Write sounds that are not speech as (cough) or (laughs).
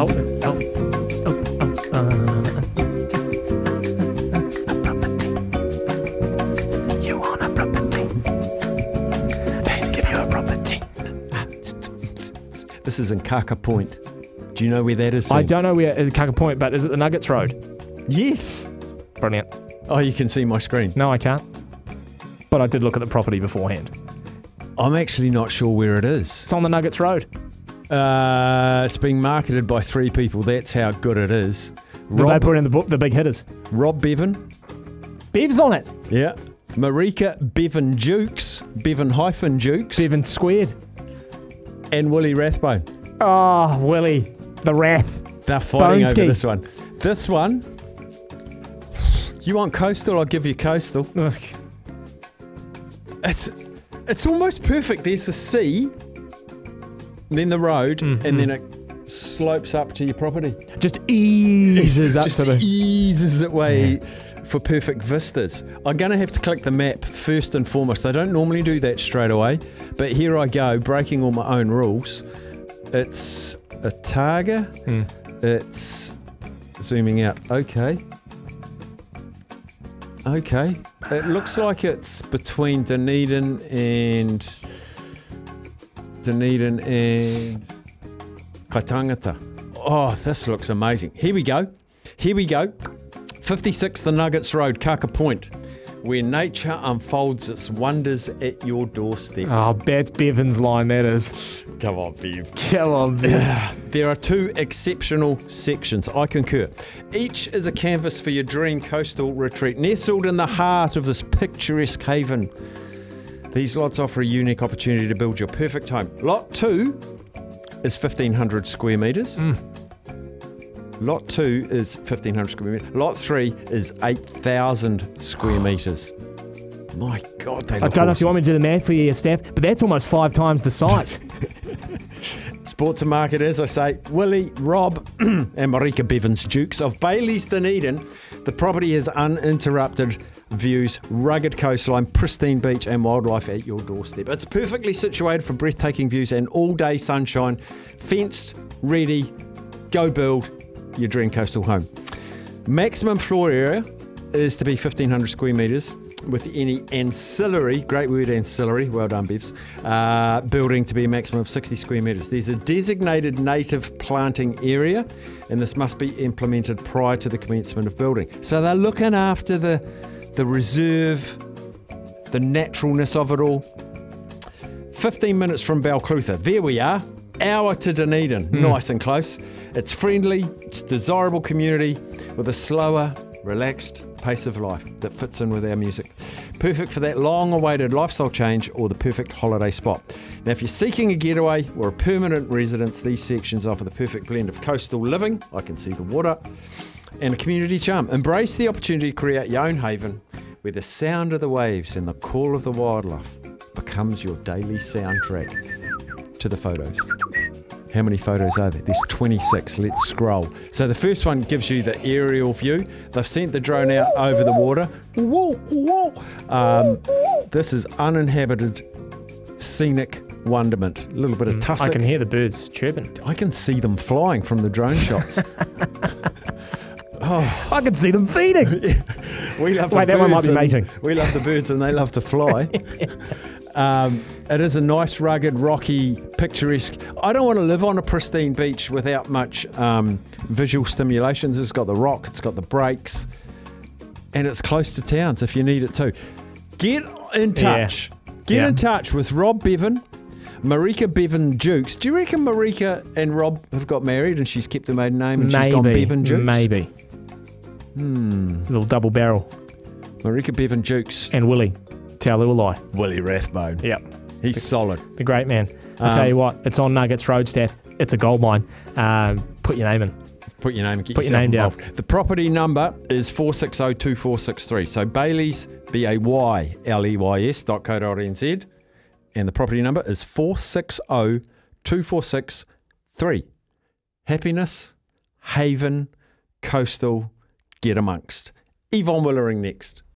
Oh, oh, oh, oh, uh, You want a property? Let's give you a property. This is in Kaka Point. Do you know where that is? I Sam? don't know where Kaka Point, but is it the Nuggets Road? Yes. Brilliant. Oh, you can see my screen. No, I can't. But I did look at the property beforehand. I'm actually not sure where it is. It's on the Nuggets Road. Uh, it's being marketed by three people. That's how good it is. Did they put in the book the big hitters? Rob Bevan. Bev's on it. Yeah. Marika Bevan Jukes. Bevan hyphen Jukes. Bevan squared. and Willie Rathbone. Oh, Willie, the wrath. They're fighting Boneski. over this one. This one. You want coastal? I'll give you coastal. It's it's almost perfect. There's the sea, then the road, Mm-hmm. and then it slopes up to your property. Just eases up Just to the. eases it way for perfect vistas. I'm going to have to click the map first and foremost. I don't normally do that straight away, but here I go, breaking all my own rules. It's a Targa. Hmm. It's zooming out. Okay. Okay. It looks like it's between Dunedin and Dunedin and Kaitangata. Oh, this looks amazing. Here we go. Here we go. 56 The Nuggets Road, Kaka Point, where nature unfolds its wonders at your doorstep. Ah, oh, that's Bevan's line, that is. Come on, Bev. Come on, Bev. (sighs) There are two exceptional sections. I concur. Each is a canvas for your dream coastal retreat, nestled in the heart of this picturesque haven. These lots offer a unique opportunity to build your perfect home. Lot two is 1,500 square metres. Mm. Lot two is 1,500 square metres. Lot three is 8,000 square metres. (gasps) My God, they I don't know if you want me to do the math for you, Steph, but that's almost five times the size. (laughs) Sports and market, as I say, Willie, Rob, (clears throat) and Marika Bevans Jukes of Bayleys Dunedin. The property is uninterrupted views, rugged coastline, pristine beach, and wildlife at your doorstep. It's perfectly situated for breathtaking views and all day sunshine. Fenced, ready, go build your dream coastal home. Maximum floor area is to be 1500 square metres with any ancillary, great word ancillary, well done Bevs, uh, building to be a maximum of 60 square metres. There's a designated native planting area and this must be implemented prior to the commencement of building. So they're looking after the, the reserve, the naturalness of it all. 15 minutes from Balclutha. There we are. Hour to Dunedin. Hmm. Nice and close. It's friendly, it's desirable community with a slower, relaxed pace of life that fits in with our music. Perfect for that long awaited lifestyle change or the perfect holiday spot. Now, if you're seeking a getaway or a permanent residence, these sections offer the perfect blend of coastal living, I can see the water, and a community charm. Embrace the opportunity to create your own haven where the sound of the waves and the call of the wildlife becomes your daily soundtrack to the photos. How many photos are there? There's 26. Let's scroll. So the first one gives you the aerial view. They've sent the drone out over the water. Um, this is uninhabited, scenic wonderment. A little bit of tussock. I can hear the birds chirping. I can see them flying from the drone shots. (laughs) I can see them feeding. (laughs) We love Wait, the that one might birds be and- mating. We love the birds and they love to fly. (laughs) um, it is a nice, rugged, rocky, picturesque. I don't want to live on a pristine beach without much um, visual stimulations. It's got the rock, it's got the breaks, and it's close to towns if you need it too. Get in touch. Get Yeah. in touch with Rob Bevan. Marika Bevan Jukes. Do you reckon Marika and Rob have got married and she's kept the maiden name and she's gone Bevan Jukes? Maybe. Hmm. Little double barrel. Marika Bevan Jukes. And Willie. Taulua. Willie Rathbone. Yep. He's solid. The great man. I tell Um, you what, it's on Nuggets Road, Steph. It's a gold mine. Um, put your name in. Put your name. Get Put your yourself name down. The property number is four six zero two four six three. So Bayleys B A Y L E Y S dot co dot nz, and the property number is four six zero two four six three. Happiness, haven, coastal, get amongst. Yvonne Willering next.